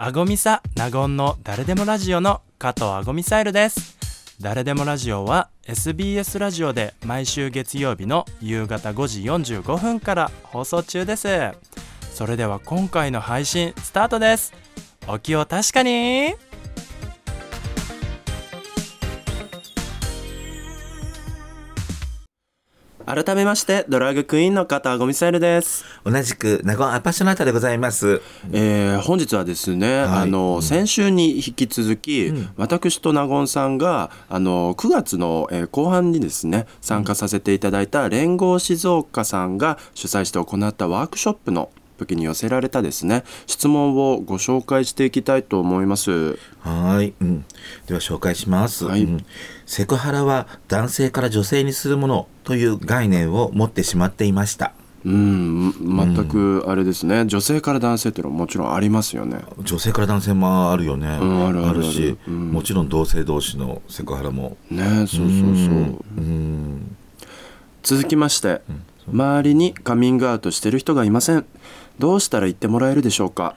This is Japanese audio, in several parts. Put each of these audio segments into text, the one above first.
アゴミサナゴンの誰でもラジオの加藤アゴミサイルです。誰でもラジオは SBS ラジオで毎週月曜日の夕方5時45分から放送中です。それでは今回の配信スタートです。お気を確かに。改めましてドラッグクイーンの加藤アゴミサイルです。同じくナゴンアパッショナータでございます。えー本日はですね、はい。あの先週に引き続き、私と納言さんがあの9月の、えー後半にですね参加させていただいた連合静岡さんが主催して行ったワークショップの時に寄せられたですね質問をご紹介していきたいと思います。はい、うん。では紹介します。はいうんセクハラは男性から女性にするものという概念を持ってしまっていました。うん、全くあれですね、女性から男性っていうのはもちろんありますよね。女性から男性もあるよね。んあるあるあるし、うんもちろん同性同士のセクハラも。ねそうそうそう。うん。続きまして、周りにカミングアウトしてる人がいません。どうしたら言ってもらえるでしょうか？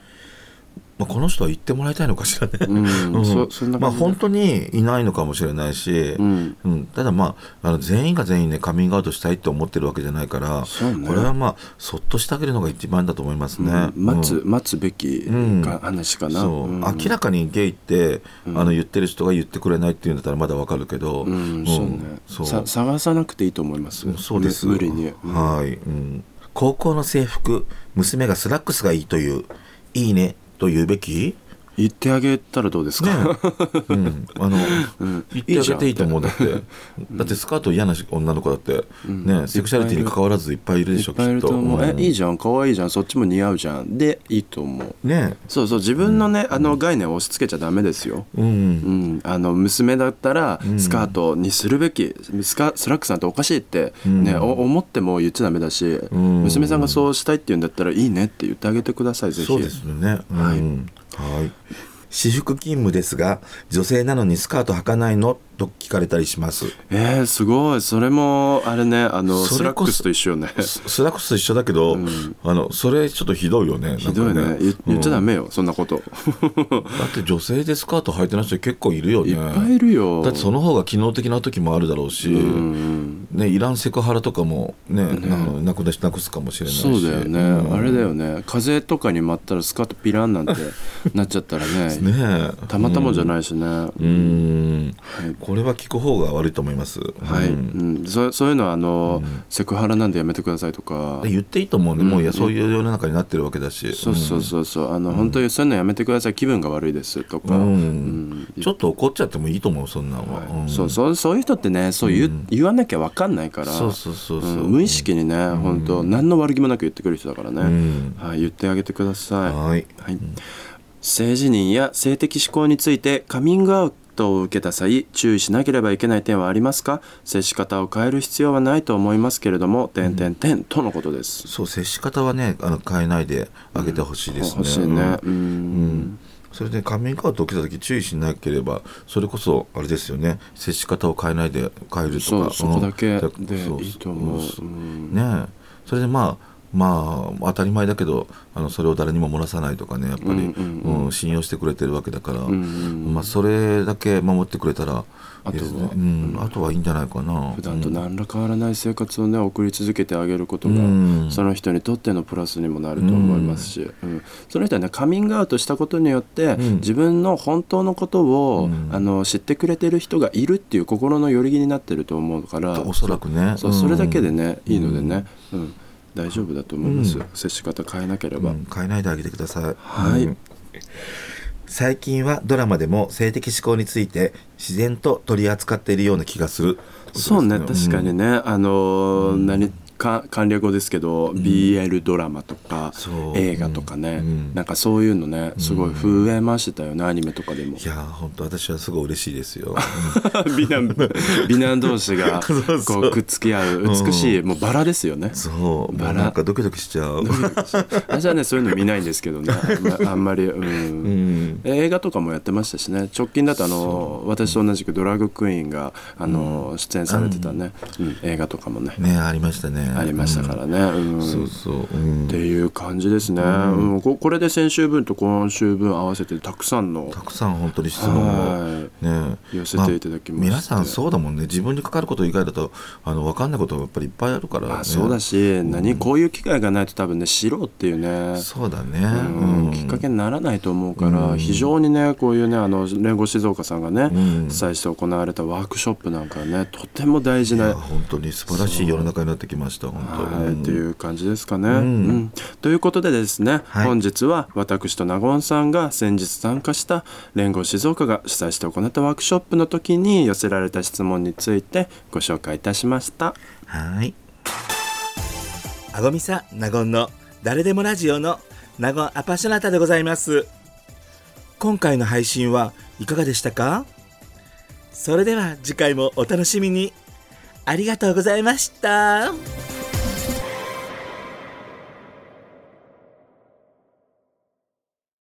まあ、この人は言ってもらいたいのかしらね。うん うん。まあ本当にいないのかもしれないし、うん。うん。ただまああの全員が全員ねカミングアウトしたいって思ってるわけじゃないから、ね。これはまあそっとしてあげるのが一番だと思いますね。うん。待つ、うん。待つべき話かな、そう、ん。明らかにゲイって、あの言ってる人が言ってくれないっていうんだったらまだわかるけど、うんそうね。探さなくていいと思います。そうです。む無理に、うん。はい、うん、高校の制服娘がスラックスがいいといういいねと言うべき？言ってあげたらどうですか、うん、あの、ん。言ってあげていいと思うだって。だってスカート嫌な女の子だって、ねセクシャリティに関わらずいっぱいいるでしょいっと思う、きっと。えいいじゃん。可愛いじゃん。そっちも似合うじゃん。でいいと思う。ねそうそう。自分のね、あの概念を押し付けちゃダメですよ、うん、うん、あの娘だったらスカートにするべき、スカスラックスなんておかしいって、ねお思っても言っちゃダメだし、ん。娘さんがそうしたいって言うんだったらいいねって言ってあげてくださいぜひ。そうですよね。はい。はい。私服勤務ですが、女性なのにスカート履かないの？と聞かれたりします。えー、すごい。それもあれねあのスラックスと一緒よね。ススラックスと一緒だけど、あのそれちょっとひどいよね。ひどいね。言言っちゃダうんメよ、そんなこと。だって女性でスカート履いてない人結構いるよね。いっぱいいるよ。だってその方が機能的な時もあるだろうし、うんねいらんセクハラとかもね、ななくななくすかもしれないし。そうだよね、うん。あれだよね。風とかに舞ったらスカートピランなんて なっちゃったらねね。え。たまたまじゃないしね、うん、はい。これは聞く方が悪いと思います。はい、ううん。んそそういうのはあの、セクハラなんでやめてくださいとか。言っていいと思うね、もういやそういう世の中になってるわけだし。そうそうそうそう。あの、本当にそういうのやめてください。気分が悪いですとか、うん。うん。ちょっと怒っちゃってもいいと思うそんなんは、うん。そうそうそういう人ってねそう言,、う言わなきゃ分かんないからそうそうそうそう。うん無意識にね、本当何の悪気もなく言ってくる人だからね、ん。はい、言ってあげてください、はい。はい。性自認や性的指向についてカミングアウトを受けた際注意しなければいけない点はありますか？接し方を変える必要はないと思いますけれども点点点とのことです。そう接し方はねあの変えないであげてほしいですね、欲しいねううんんそれでカミングアウトを受けた時注意しなければそれこそあれですよね。接し方を変えないで変えるとか。そうそこだけうん。でいいと思うそう。うん。ねえ。それでまあまあ当たり前だけどあのそれを誰にも漏らさないとかねやっぱり、うんうんうん。信用してくれてるわけだから、んうんまあ、それだけ守ってくれたらあとはいいですね。うん、あとはいいんじゃないかな。普段と何ら変わらない生活をね送り続けてあげることが、うん。その人にとってのプラスにもなると思いますし、うん。その人はねカミングアウトしたことによって、ん。自分の本当のことを、うん。あの知ってくれてる人がいるっていう心のよりぎになってると思うから。おそらくね。そううんそれだけでねいいのでね、うん大丈夫だと思います、接し方変えなければ、うん変えないであげてください。はい。うん。最近はドラマでも性的指向について自然と取り扱っているような気がする。そうね確かにね、あのー何か簡略語ですけど、BL ドラマとか映画とかね、うんなんかそういうのねすごい増えましたよね、アニメとかでも。いやー本当私はすごい嬉しいですよ。美男美男同士が こうくっつき合う美しい、もうバラですよね。そう。バラ。なんかドキドキしちゃう。私はねそういうの見ないんですけどね。あんまり、うん。うん。映画とかもやってましたしね。直近だとあの私と同じくドラッグクイーンがあの、出演されてたね、うん。映画とかもね。ねありましたね。ありましたからね。うん。そうそう、うん。っていう感じですね、うん。ここれで先週分と今週分合わせてたくさんのたくさん本当に質問をはね。寄せていただきまして。皆さんそうだもんね。自分にかかること以外だとあの分かんないことがやっぱりいっぱいあるから、ね、あそうだし、何こういう機会がないと多分ね知ろうっていうね。そうだね、うん。きっかけにならないと思うから、非常にねこういうねあの連合静岡さんがね、ん。主催して行われたワークショップなんかはねとても大事な本当に素晴らしい世の中になってきました本当はい、ていう感じですかね。うんということでですね、はい本日は私と納言さんが先日参加した連合静岡が主催して行ったワークショップの時に寄せられた質問についてご紹介いたしました。はい。あごみさん、なごんの誰でもラジオのなごんアパショナタでございます。今回の配信はいかがでしたか？それでは次回もお楽しみに。ありがとうございました。